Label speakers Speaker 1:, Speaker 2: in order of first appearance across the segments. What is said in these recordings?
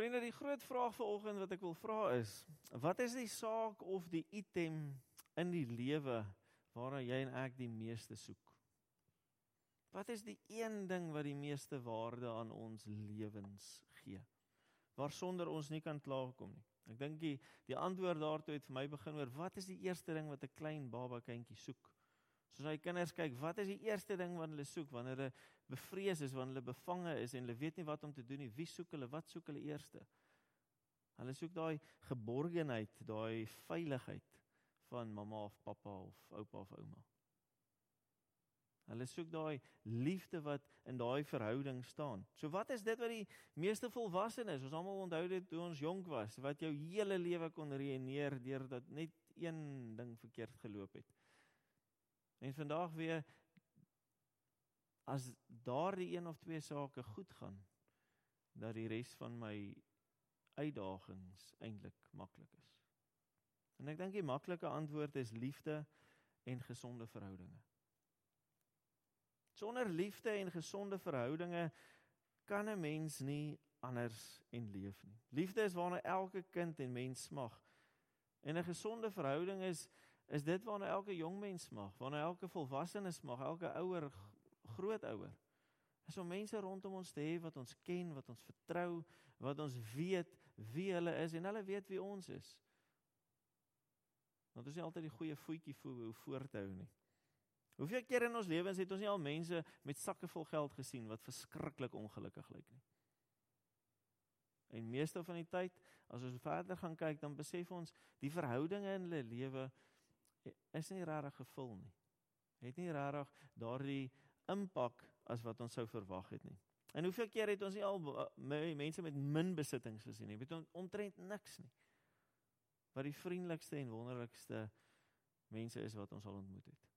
Speaker 1: Vriende, die groot vraag vanoggend wat ek wil vra is, wat is die saak of die item in die lewe waarna jy en ek die meeste soek? Wat is die een ding wat die meeste waarde aan ons lewens gee? Waarsonder ons nie kan klaarkom nie. Ek dink die die antwoord daartoe het vir my begin oor wat is die eerste ding wat 'n klein baba kindjie soek? Soos hy kinders kyk, wat is die eerste ding wat hulle soek wanneer hulle bevrees is, wanneer hulle bevange is en hulle weet nie wat om te doen nie? Wie soek hulle? Wat soek hulle eerste? Hulle soek daai geborgenheid, daai veiligheid van mamma of pappa of oupa of ouma. Hulle soek daai liefde wat in daai verhouding staan. So wat is dit wat die meeste volwassenes, ons almal onthou dit toe ons jonk was, wat jou hele lewe kon reëneer deurdat net een ding verkeerd geloop het. En vandag weer as daardie een of twee sake goed gaan, dat die res van my uitdagings eintlik maklik is. En ek dink die maklike antwoord is liefde en gesonde verhoudinge. Sonder liefde en gesonde verhoudinge kan 'n mens nie anders en leef nie. Liefde is waarna elke kind en mens smag. En 'n gesonde verhouding is is dit waarna elke jong mens smag, waarna elke volwassene smag, elke ouer, grootouer. Is om mense rondom ons te hê wat ons ken, wat ons vertrou, wat ons weet wie hulle is en hulle weet wie ons is. Want ons is altyd die goeie voetjie vir hoe voort te hou nie. Hoeveel keer in ons lewens het ons nie al mense met sakke vol geld gesien wat verskriklik ongelukkig lyk nie. En meeste van die tyd as ons verder gaan kyk dan besef ons die verhoudinge in hulle lewe is nie regtig gevul nie. Het nie regtig daardie impak as wat ons sou verwag het nie. En hoeveel keer het ons nie al mense met min besittings gesien nie? Ons omtrent niks nie. Wat die vriendelikste en wonderlikste mense is wat ons al ontmoet het.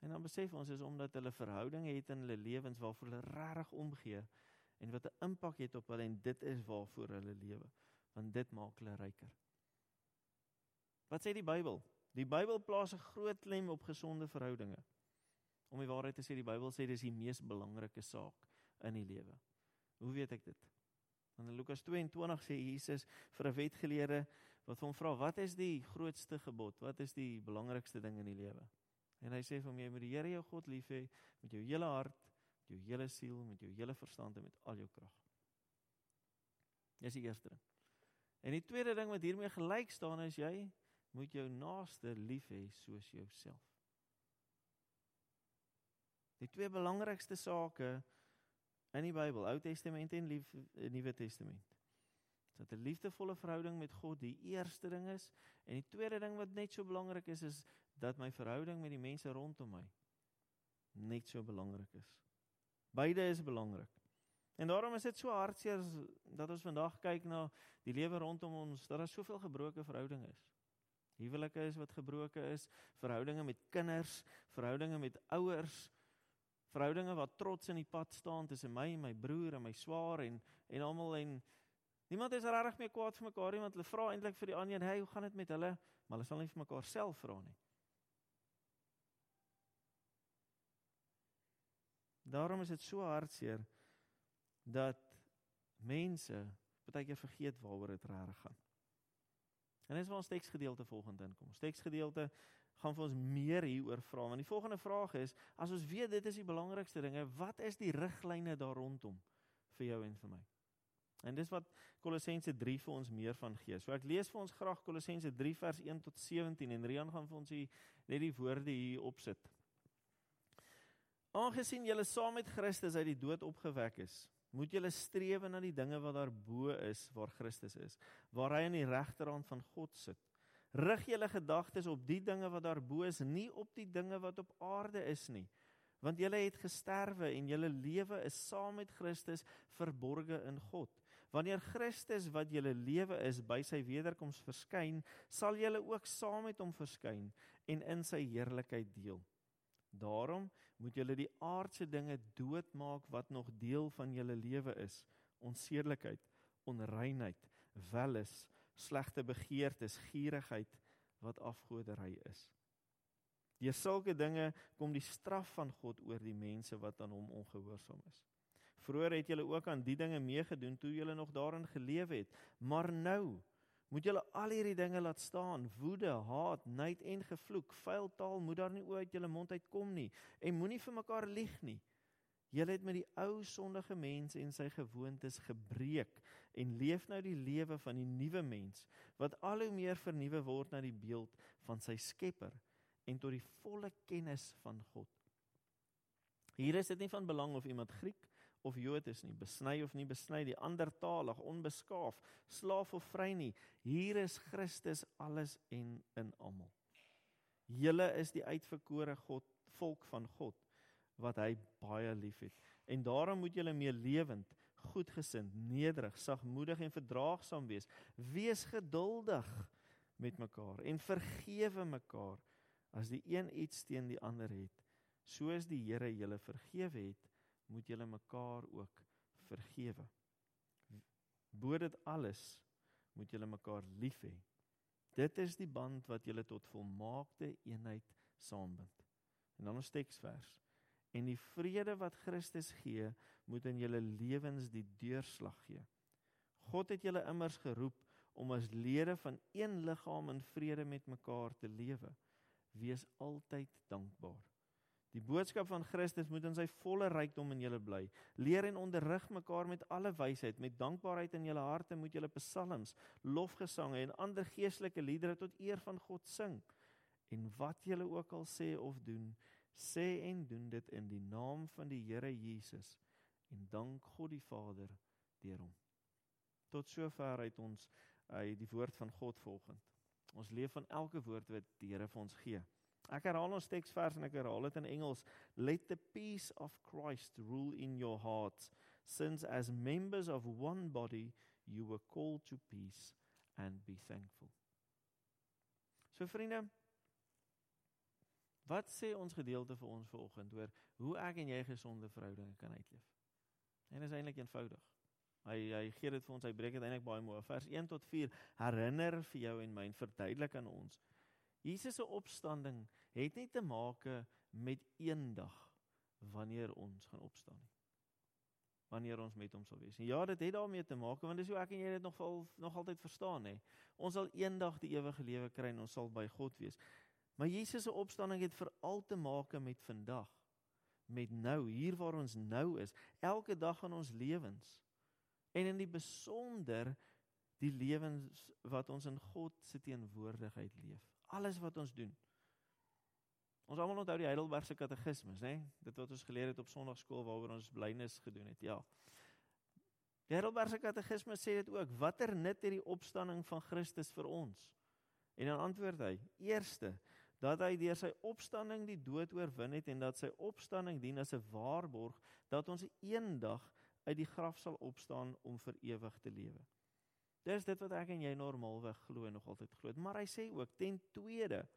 Speaker 1: En dan besef ons is omdat hulle verhoudinge het in hulle lewens waarvoor hulle regtig omgee en wat 'n impak het op hulle en dit is waarvoor hulle lewe. Want dit maak hulle ryker. Wat sê die Bybel? Die Bybel plaas 'n groot klem op gesonde verhoudinge. Om die waarheid te sê, die Bybel sê dis die mees belangrike saak in die lewe. Hoe weet ek dit? Want in Lukas 22 sê Jesus vir 'n wetgeleerde wat hom vra, "Wat is die grootste gebod? Wat is die belangrikste ding in die lewe?" En hy sê vir hom, "Jy moet die Here jou God lief hê met jou hele hart, met jou hele siel, met jou hele verstand en met al jou krag." Dis die eerste ding. En die tweede ding wat hiermee gelyk staan is jy moet jou naaste lief hê soos jouself. Die twee belangrikste sake in die Bybel, Ou Testament en lief, Nuwe Testament. Dat 'n liefdevolle verhouding met God die eerste ding is en die tweede ding wat net so belangrik is is dat my verhouding met die mense rondom my net so belangrik is. Beide is belangrik. En daarom is dit so hartseer dat ons vandag kyk na die lewe rondom ons, dat daar soveel gebroke verhoudinge is. Huwelike is wat gebroke is, verhoudinge met kinders, verhoudinge met ouers, verhoudinge wat trots in die pad staan tussen my en my broer en my swaar en en almal en niemand is regtig meer kwaad vir mekaar nie want hulle vra eintlik vir die ander een, "Hey, hoe gaan dit met hulle?" Maar hulle sal nie vir mekaar self vra nie. Daarom is dit so hartseer dat mense baie keer vergeet waaroor dit regtig gaan. En dis waar ons teksgedeelte volgende inkom. Ons teksgedeelte gaan vir ons meer hieroor vra want die volgende vraag is as ons weet dit is die belangrikste dinge wat is die riglyne daar rondom vir jou en vir my? En dis wat Kolossense 3 vir ons meer van gee. So ek lees vir ons graag Kolossense 3 vers 1 tot 17 en Rian gaan vir ons hier net die woorde hier opsit. Aangesien julle saam met Christus uit die dood opgewek is moet julle streef na die dinge wat daar bo is waar Christus is waar hy aan die regterhand van God sit rig julle gedagtes op die dinge wat daarbo is, nie op die dinge wat op aarde is nie. Want julle het gesterwe en julle lewe is saam met Christus verborge in God. Wanneer Christus wat julle lewe is by sy wederkoms verskyn, sal julle ook saam met hom verskyn en in sy heerlikheid deel. Daarom moet julle die aardse dinge doodmaak wat nog deel van julle lewe is: onsedelikheid, onreinheid, welis, slegte begeertes, gierigheid wat afgoderry is. Deur sulke dinge kom die straf van God oor die mense wat aan hom ongehoorsaam is. Vroeger het julle ook aan die dinge meegedoen toe julle nog daarin geleef het. Maar nou moet julle al hierdie dinge laat staan: woede, haat, nait en gevloek. Vuil taal moet daar nie uit julle mond uitkom nie en moenie vir mekaar lieg nie. Julle het met die ou sondige mens en sy gewoontes gebreek en leef nou die lewe van die nuwe mens wat al hoe meer vernuwe word na die beeld van sy Skepper en tot die volle kennis van God. Hier is dit nie van belang of iemand Griek of Jood is nie, besny of nie besny, die ander talig, onbeskaaf, slaaf of vry nie. Hier is Christus alles en in almal. Julle is die uitverkore God, volk van God wat hy baie liefhet. En daarom moet julle meer lewend, goedgesind, nederig, sagmoedig en verdraagsaam wees. Wees geduldig met mekaar en vergewe mekaar as die een iets teen die ander het. Soos die Here julle vergewe het, moet julle mekaar ook vergewe. Bo dit alles moet julle mekaar lief hê. Dit is die band wat julle tot volmaakte eenheid saambind. En dan ons teksvers. En die vrede wat Christus gee, moet in julle lewens die deurslag gee. God het julle immers geroep om as lede van een liggaam in vrede met mekaar te lewe. Wees altyd dankbaar. Die boodskap van Christus moet in sy volle rykdom in julle bly. Leer en onderrig mekaar met alle wysheid, met dankbaarheid in julle harte moet julle psalms, lofgesange en ander geestelike liedere tot eer van God sing. En wat julle ook al sê of doen, sê en doen dit in die naam van die Here Jesus en dank God die Vader deur hom. Tot sover uit ons uit die woord van God volgend. Ons leef van elke woord wat die Here vir ons gee. Ek herhaal ons teksvers en ek herhaal dit in Engels. Let the peace of Christ rule in your hearts, since as members of one body you were called to peace and be thankful. So vriende, wat sê ons gedeelte vir ons vanoggend oor hoe ek en jy gesonde verhoudinge kan uitleef? En is eintlik eenvoudig. Hy hy gee dit vir ons, hy breek dit eintlik baie mooi. Vers 1 tot 4 herinner vir jou en my en verduidelik aan ons Jesus se opstanding het nie te maak met eendag wanneer ons gaan opstaan nie. Wanneer ons met hom sal wees. En ja, dit het daarmee te maak want dis hoe ek en jy dit nog al nog altyd verstaan hè. Ons sal eendag die ewige lewe kry en ons sal by God wees. Maar Jesus se opstanding het veral te maak met vandag. Met nou, hier waar ons nou is, elke dag in ons lewens. En in die besonder die lewens wat ons in God se teenwoordigheid leef alles wat ons doen. Ons almal onthou die Heidelbergse katekismes, né? Dit wat ons geleer het op Sondagskool waaroor ons blynis gedoen het. Ja. Die Heidelbergse katekismes sê dit ook, watter nut het die opstanding van Christus vir ons? En dan antwoord hy: Eerste, dat hy deur sy opstanding die dood oorwin het en dat sy opstanding dien as 'n waarborg dat ons eendag uit die graf sal opstaan om vir ewig te lewe. Dis dit wat ek en jy normaalweg glo en nog altyd glo. Maar hy sê ook ten tweede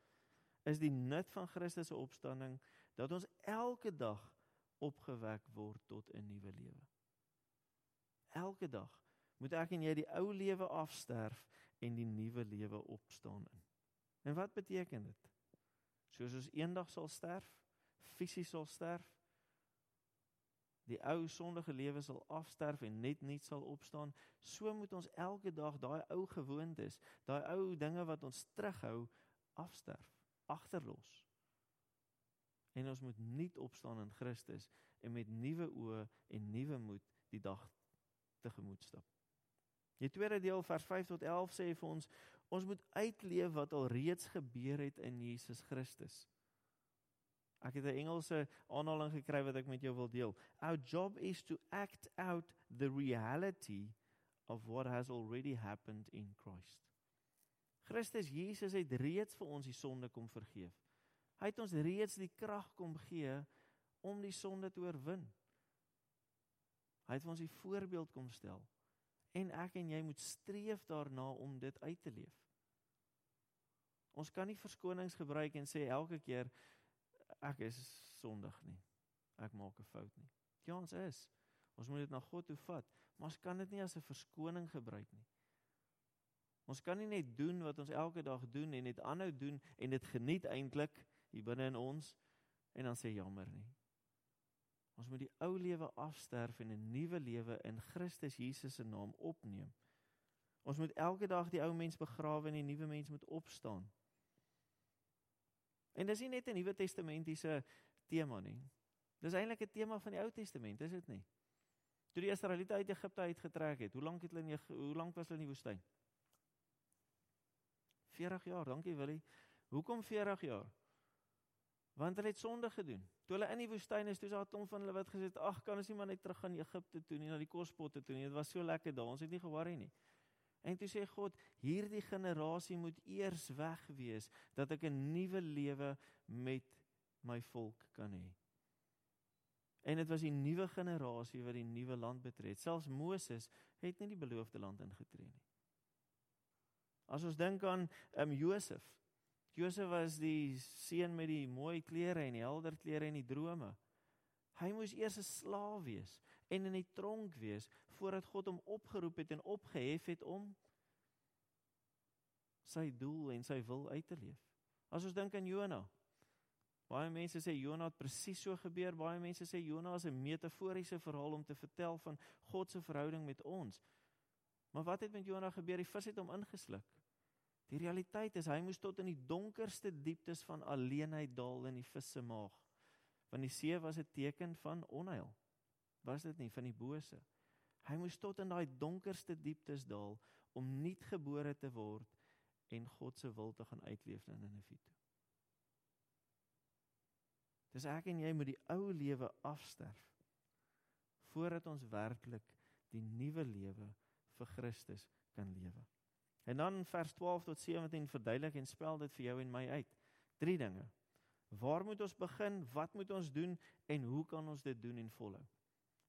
Speaker 1: is die nut van Christus se opstanding dat ons elke dag opgewek word tot 'n nuwe lewe. Elke dag moet ek en jy die ou lewe afsterf en die nuwe lewe opstaan in. En wat beteken dit? Soos ons eendag sal sterf, fisies sal sterf, die ou sondige lewe sal afsterf en net nuut sal opstaan, so moet ons elke dag daai ou gewoontes, daai ou dinge wat ons terughou, afsterf, agterlos. En ons moet nuut opstaan in Christus en met nuwe oë en nuwe moed die dag tegemoet stap. Die tweede deel vers 5 tot 11 sê vir ons ons moet uitleef wat al reeds gebeur het in Jesus Christus. Ek het 'n Engelse aanhaling gekry wat ek met jou wil deel. Our job is to act out the reality of what has already happened in Christ. Christus Jesus het reeds vir ons die sonde kom vergeef. Hy het ons reeds die krag kom gee om die sonde te oorwin. Hy het ons 'n voorbeeld kom stel en ek en jy moet streef daarna om dit uit te leef. Ons kan nie verskonings gebruik en sê elke keer ek is sondig nie. Ek maak 'n fout nie. Ja, ons is. Ons moet dit na God toe vat, maar ons kan dit nie as 'n verskoning gebruik nie. Ons kan nie net doen wat ons elke dag doen en net aanhou doen en dit geniet eintlik hier binne in ons en dan sê jammer nie. Ons moet die ou lewe afsterf en 'n nuwe lewe in Christus Jesus se naam opneem. Ons moet elke dag die ou mens begrawe en die nuwe mens moet opstaan. En dis nie net 'n Nuwe Testamentiese tema nie. Dis eintlik 'n tema van die Ou Testament, is dit nie? Toe die Israeliete uit Egipte uitgetrek het, hoe lank het hulle in hoe lank was hulle in die woestyn? 40 jaar, dankie Willie. Hoekom 40 jaar? Want hulle het sonde gedoen. Toe hulle in die woestyn is, toe is daar 'n klomp van hulle wat gesê het, "Ag, kan ons nie maar net terug gaan Egipte toe nie, na die kospotte toe nie. Dit was so lekker daar. Ons het nie ge-worry nie." En toe sê God, "Hierdie generasie moet eers weg wees dat ek 'n nuwe lewe met my volk kan hê." En dit was die nuwe generasie wat die nuwe land betree. Selfs Moses het nie die beloofde land ingetree nie. As ons dink aan um, Josef, Josef was die seun met die mooi klere en die helder klere en die drome. Hy moes eers 'n slaaf wees en in die tronk wees voordat God hom opgeroep het en opgehef het om sy doel en sy wil uit te leef. As ons dink aan Jona. Baie mense sê Jona het presies so gebeur. Baie mense sê Jona is 'n metaforiese verhaal om te vertel van God se verhouding met ons. Maar wat het met Jona gebeur? Die vis het hom ingesluk. Die realiteit is hy moes tot in die donkerste dieptes van alleenheid daal in die vis se maag. Want die see was 'n teken van onheil. Was dit nie van die bose? Hy moes tot in daai donkerste dieptes daal om nuut gebore te word en God se wil te gaan uitleef in Ninive toe. Dis ek en jy moet die ou lewe afsterf voordat ons werklik die nuwe lewe vir Christus kan lewe. En dan vers 12 tot 17 verduidelik en spel dit vir jou en my uit. Drie dinge. Waar moet ons begin? Wat moet ons doen en hoe kan ons dit doen en volhou?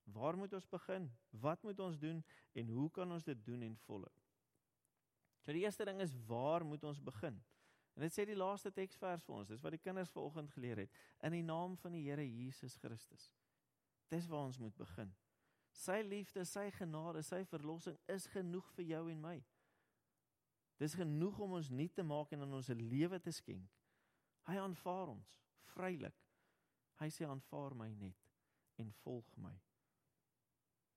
Speaker 1: Waar moet ons begin? Wat moet ons doen en hoe kan ons dit doen en volhou? So die eerste ding is waar moet ons begin? En dit sê die laaste teksvers vir ons, dis wat die kinders vanoggend geleer het, in die naam van die Here Jesus Christus. Dis waar ons moet begin. Sy liefde, sy genade, sy verlossing is genoeg vir jou en my. Dis genoeg om ons nuut te maak en aan ons 'n lewe te skenk. Hy aanvaar ons vrylik. Hy sê aanvaar my net en volg my.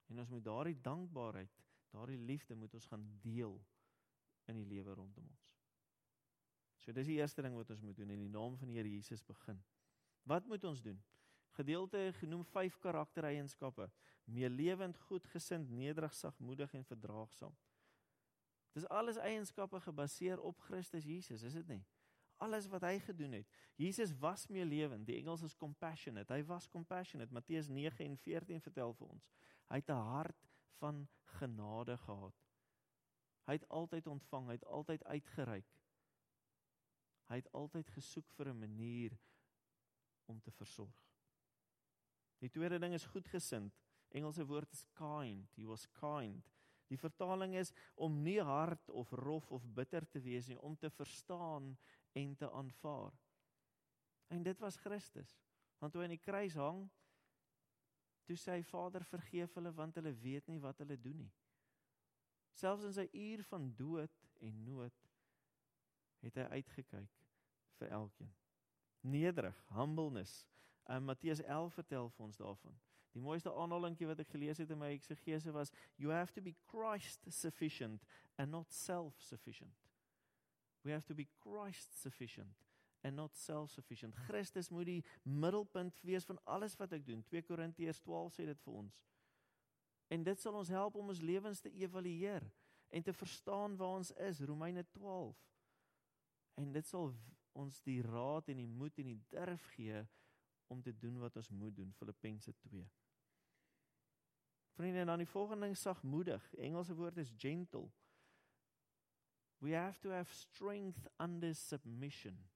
Speaker 1: En ons moet daardie dankbaarheid, daardie liefde moet ons gaan deel in die lewe rondom ons. So dis die eerste ding wat ons moet doen in die naam van die Here Jesus begin. Wat moet ons doen? Gedeelte genoem 5 karaktereienskappe: meelewend, goedgesind, nederig, sagmoedig en verdraagsaam. Dis alles eienskappe gebaseer op Christus Jesus, is dit nie? Alles wat hy gedoen het. Jesus was meer lewend. Die Engels is compassionate. Hy was compassionate. Matteus 9 en 14 vertel vir ons. Hy het 'n hart van genade gehad. Hy het altyd ontvang, hy het altyd uitgereik. Hy het altyd gesoek vir 'n manier om te versorg. Die tweede ding is goedgesind. Engelse woord is kind. He was kind. Die vertaling is om nie hard of rof of bitter te wees nie, om te verstaan en te aanvaar. En dit was Christus. Want toe hy aan die kruis hang, toe sê hy Vader vergeef hulle want hulle weet nie wat hulle doen nie. Selfs in sy uur van dood en nood het hy uitgekyk vir elkeen. Nederig, humbleness. En Matteus 11 vertel vir ons daarvan. Die mooiste aanhalingkie wat ek gelees het in my eksegese was you have to be Christ sufficient and not self-sufficient. We have to be Christ sufficient and not self-sufficient. Christus moet die middelpunt wees van alles wat ek doen. 2 Korintiërs 12 sê dit vir ons. En dit sal ons help om ons lewens te evalueer en te verstaan waar ons is. Romeine 12. En dit sal ons die raad en die moed en die durf gee om te doen wat ons moet doen. Filippense 2. Vriende, dan die volgende ding sagmoedig. Engelse woord is gentle. We have to have strength under submission.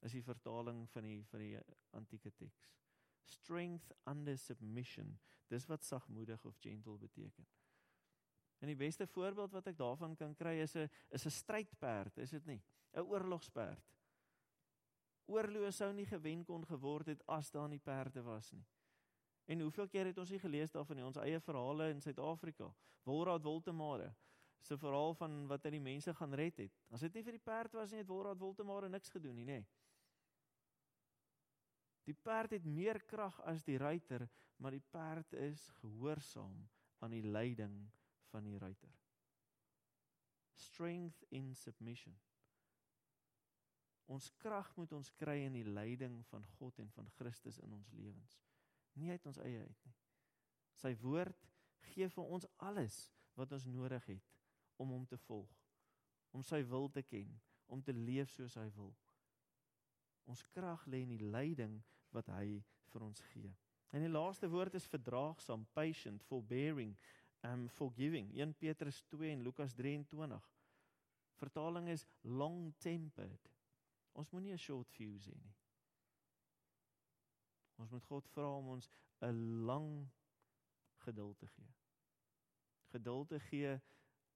Speaker 1: As die vertaling van die van die antieke teks. Strength under submission. Dis wat sagmoedig of gentle beteken. En die beste voorbeeld wat ek daarvan kan kry is 'n is 'n strydperd, is dit nie? 'n Oorlogsperd. Oorloë sou nie gewen kon geword het as daar nie perde was nie. En hoeveel keer het ons nie gelees daarvan in ons eie verhale in Suid-Afrika? Wolraad Woltemare se verhaal van wat hy die mense gaan red het. As dit nie vir die perd was nie, het Wolraad Woltemare niks gedoen nie, nê. Die perd het meer krag as die ruiter, maar die perd is gehoorsaam aan die leiding van die ruiter. Strength in submission. Ons krag moet ons kry in die leiding van God en van Christus in ons lewens, nie uit ons eie uit nie. Sy woord gee vir ons alles wat ons nodig het om hom te volg, om sy wil te ken, om te leef soos hy wil. Ons krag lê in die leiding wat hy vir ons gee. En die laaste woord is verdraagsaam, patient, forbearing, um forgiving. 1 Petrus 2 en Lukas 23. Vertaling is long-tempered. Ons moenie 'n short fuse hê nie. Ons moet God vra om ons 'n lang geduld te gee. Geduld te gee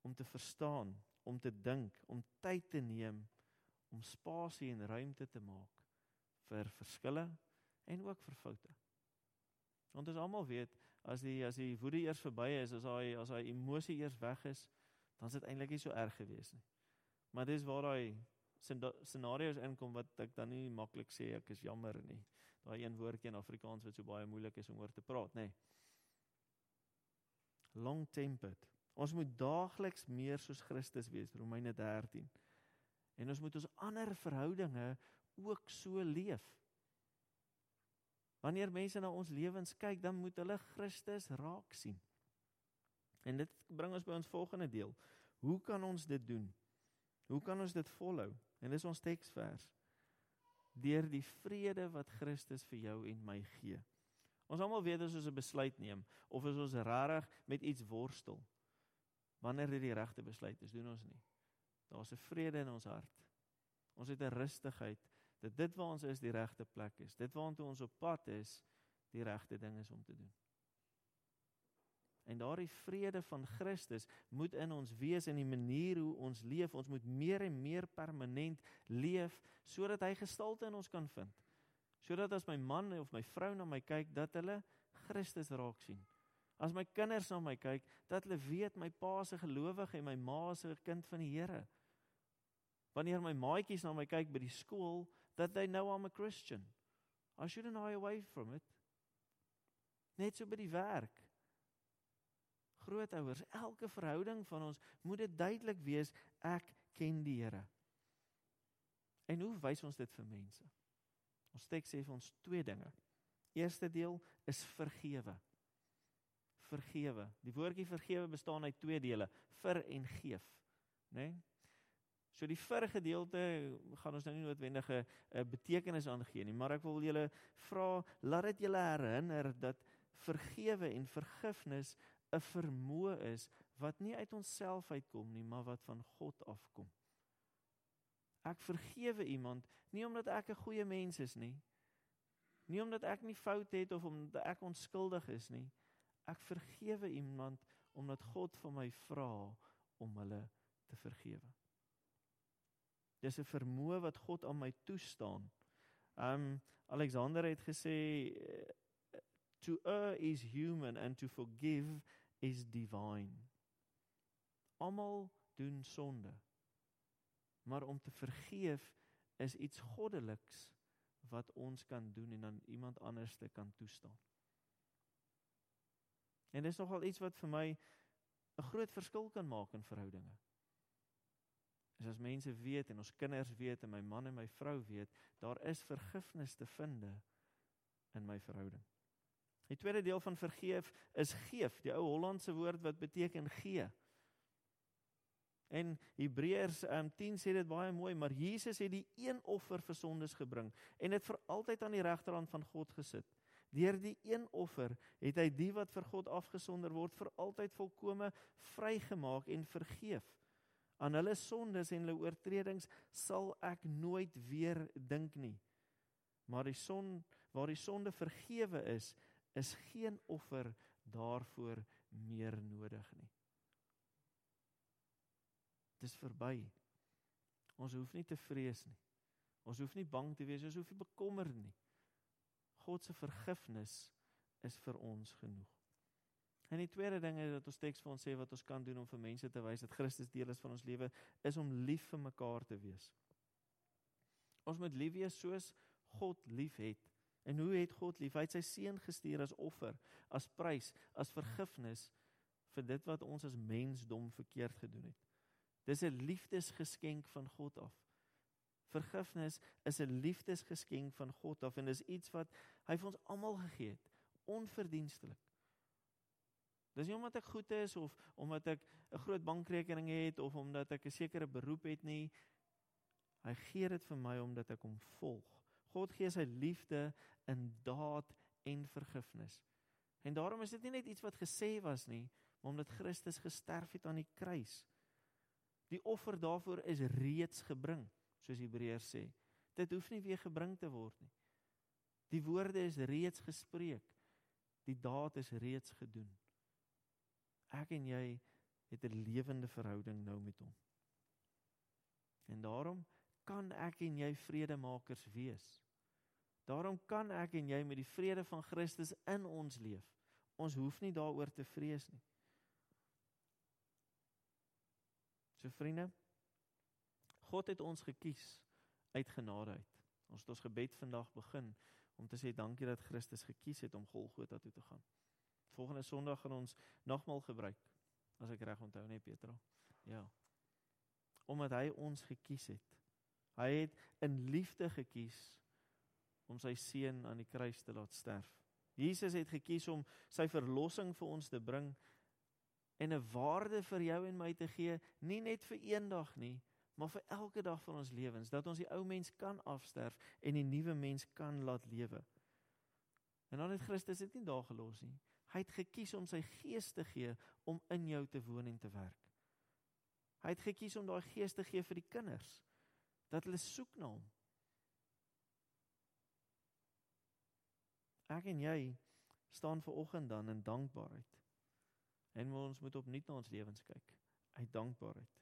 Speaker 1: om te verstaan, om te dink, om tyd te neem om spasie en ruimte te maak vir verskille en ook vir foute. Want ons almal weet as die as die woede eers verby is, as daai as daai emosie eers weg is, dan is dit eintlik nie so erg gewees nie. Maar dis waar daai scenario's inkom wat ek dan nie maklik sê ek is jammer nie. Daai een woordjie in Afrikaans wat so baie moeilik is om oor te praat, nê. Long tempered. Ons moet daagliks meer soos Christus wees, Romeine 13. En ons moet ons ander verhoudinge ook so leef. Wanneer mense na ons lewens kyk, dan moet hulle Christus raak sien. En dit bring ons by ons volgende deel. Hoe kan ons dit doen? Hoe kan ons dit volhou? En dis ons teksvers. Deur die vrede wat Christus vir jou en my gee. Ons almal weet as ons 'n besluit neem of as ons regtig met iets worstel, wanneer dit die regte besluit is, doen ons nie. Daar's 'n vrede in ons hart. Ons het 'n rustigheid dat dit waar ons is die regte plek is. Dit waartoe ons op pad is, die regte ding is om te doen. En daardie vrede van Christus moet in ons wees in die manier hoe ons leef. Ons moet meer en meer permanent leef sodat hy gestalte in ons kan vind. Sodat as my man of my vrou na my kyk, dat hulle Christus raak sien. As my kinders na my kyk, dat hulle weet my pa 'n gelowige en my ma 'n kind van die Here. Wanneer my maatjies na my kyk by die skool, that they know I'm a Christian. I shouldn't hide away from it. Net so by die werk. Grootouers, elke verhouding van ons moet dit duidelik wees ek ken die Here. En hoe wys ons dit vir mense? Ons teks sê vir ons twee dinge. Eerste deel is vergewe. Vergewe. Die woordjie vergewe bestaan uit twee dele: vir en geef, né? Nee? So die vir gedeelte gaan ons nou nie noodwendig 'n betekenis aangee nie, maar ek wil julle vra, laat dit julle herinner dat vergewe en vergifnis 'n vermoë is wat nie uit onsself uitkom nie, maar wat van God afkom. Ek vergewe iemand nie omdat ek 'n goeie mens is nie. Nie omdat ek nie fout het of omdat ek onskuldig is nie. Ek vergewe iemand omdat God vir my vra om hulle te vergewe. Dis 'n vermoë wat God aan my toestaan. Um Alexander het gesê to err is human and to forgive is divine. Almal doen sonde. Maar om te vergeef is iets goddeliks wat ons kan doen en aan iemand anders te kan toestaan. En dis nogal iets wat vir my 'n groot verskil kan maak in verhoudinge is as mense weet en ons kinders weet en my man en my vrou weet, daar is vergifnis te vind in my verhouding. Die tweede deel van vergeef is geef, die ou Hollandse woord wat beteken gee. En Hebreërs um, 10 sê dit baie mooi, maar Jesus het die een offer vir sondes gebring en dit vir altyd aan die regterhand van God gesit. Deur die een offer het hy die wat vir God afgesonder word vir altyd volkome vrygemaak en vergeef aan hulle sondes en hulle oortredings sal ek nooit weer dink nie. Maar die son waar die sonde vergewe is, is geen offer daarvoor meer nodig nie. Dit is verby. Ons hoef nie te vrees nie. Ons hoef nie bang te wees, ons hoef nie bekommerd nie. God se vergifnis is vir ons genoeg. En die tweede ding is dat ons teks vir ons sê wat ons kan doen om vir mense te wys dat Christus deel is van ons lewe, is om lief vir mekaar te wees. Ons moet lief wees soos God lief het. En hoe het God lief? Hy het sy seun gestuur as offer, as prys, as vergifnis vir dit wat ons as mensdom verkeerd gedoen het. Dis 'n liefdesgeskenk van God af. Vergifnis is 'n liefdesgeskenk van God af en dis iets wat hy vir ons almal gegee het, onverdienstelik. Dis nie omdat ek goed is of omdat ek 'n groot bankrekening het of omdat ek 'n sekere beroep het nie. Hy gee dit vir my omdat ek hom volg. God gee sy liefde in daad en vergifnis. En daarom is dit nie net iets wat gesê was nie, maar omdat Christus gesterf het aan die kruis. Die offer daarvoor is reeds gebring, soos Hebreërs sê. Dit hoef nie weer gebring te word nie. Die woorde is reeds gespreek. Die daad is reeds gedoen. Ek en jy het 'n lewende verhouding nou met hom. En daarom kan ek en jy vredemakers wees. Daarom kan ek en jy met die vrede van Christus in ons leef. Ons hoef nie daaroor te vrees nie. So vriende, God het ons gekies uit genade uit. Ons het ons gebed vandag begin om te sê dankie dat Christus gekies het om Golgotha toe te gaan. Volgende Sondag gaan ons nagmaal gebruik. As ek reg onthou nee Petra. Ja. Omdat hy ons gekies het. Hy het in liefde gekies om sy seun aan die kruis te laat sterf. Jesus het gekies om sy verlossing vir ons te bring en 'n waarde vir jou en my te gee, nie net vir eendag nie, maar vir elke dag van ons lewens, dat ons die ou mens kan afsterf en die nuwe mens kan laat lewe. En dan het Christus dit nie daar gelos nie. Hy het gekies om sy gees te gee om in jou te woon en te werk. Hy het gekies om daai gees te gee vir die kinders dat hulle soek na hom. Ek en jy staan ver oggend dan in dankbaarheid. En ons moet opnuut na ons lewens kyk uit dankbaarheid.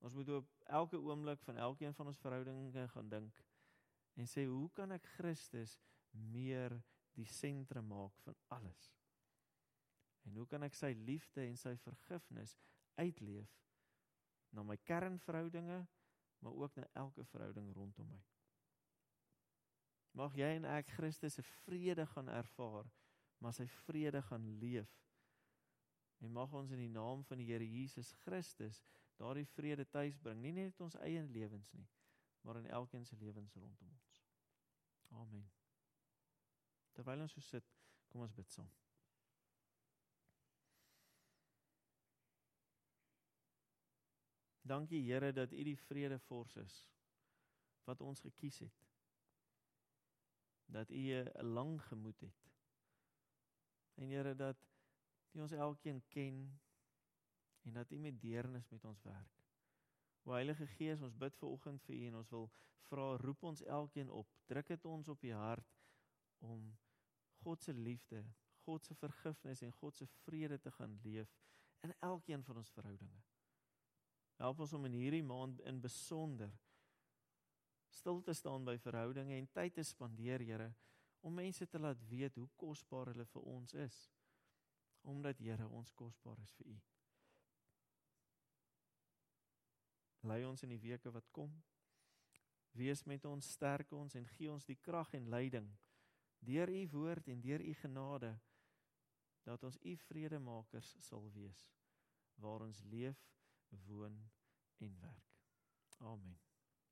Speaker 1: Ons moet op elke oomblik van elkeen van ons verhoudinge gaan dink en sê hoe kan ek Christus meer die sentrum maak van alles. En hoe kan ek sy liefde en sy vergifnis uitleef na my kernverhoudinge, maar ook na elke verhouding rondom my. Mag jy en ek Christus se vrede gaan ervaar, maar sy vrede gaan leef. En mag ons in die naam van die Here Jesus Christus daardie vrede tuisbring, nie net in ons eie lewens nie, maar in elkeen se lewens rondom ons. Amen. Terwyl ons so sit, kom ons bid saam. Dankie Here dat U die vredevors is wat ons gekies het. Dat U 'n lang gemoed het. En Here dat U ons elkeen ken en dat U met deernis met ons werk. O Heilige Gees, ons bid ver oggend vir U en ons wil vra roep ons elkeen op. Druk dit ons op die hart om God se liefde, God se vergifnis en God se vrede te gaan leef in elkeen van ons verhoudinge. Help ons om in hierdie maand in besonder stil te staan by verhoudinge en tyd te spandeer, Here, om mense te laat weet hoe kosbaar hulle vir ons is. Omdat Here ons kosbaar is vir U. Lei ons in die weke wat kom. Wees met ons, sterk ons en gee ons die krag en leiding deur u woord en deur u genade dat ons u vredemakers sal wees waar ons leef, woon en werk. Amen.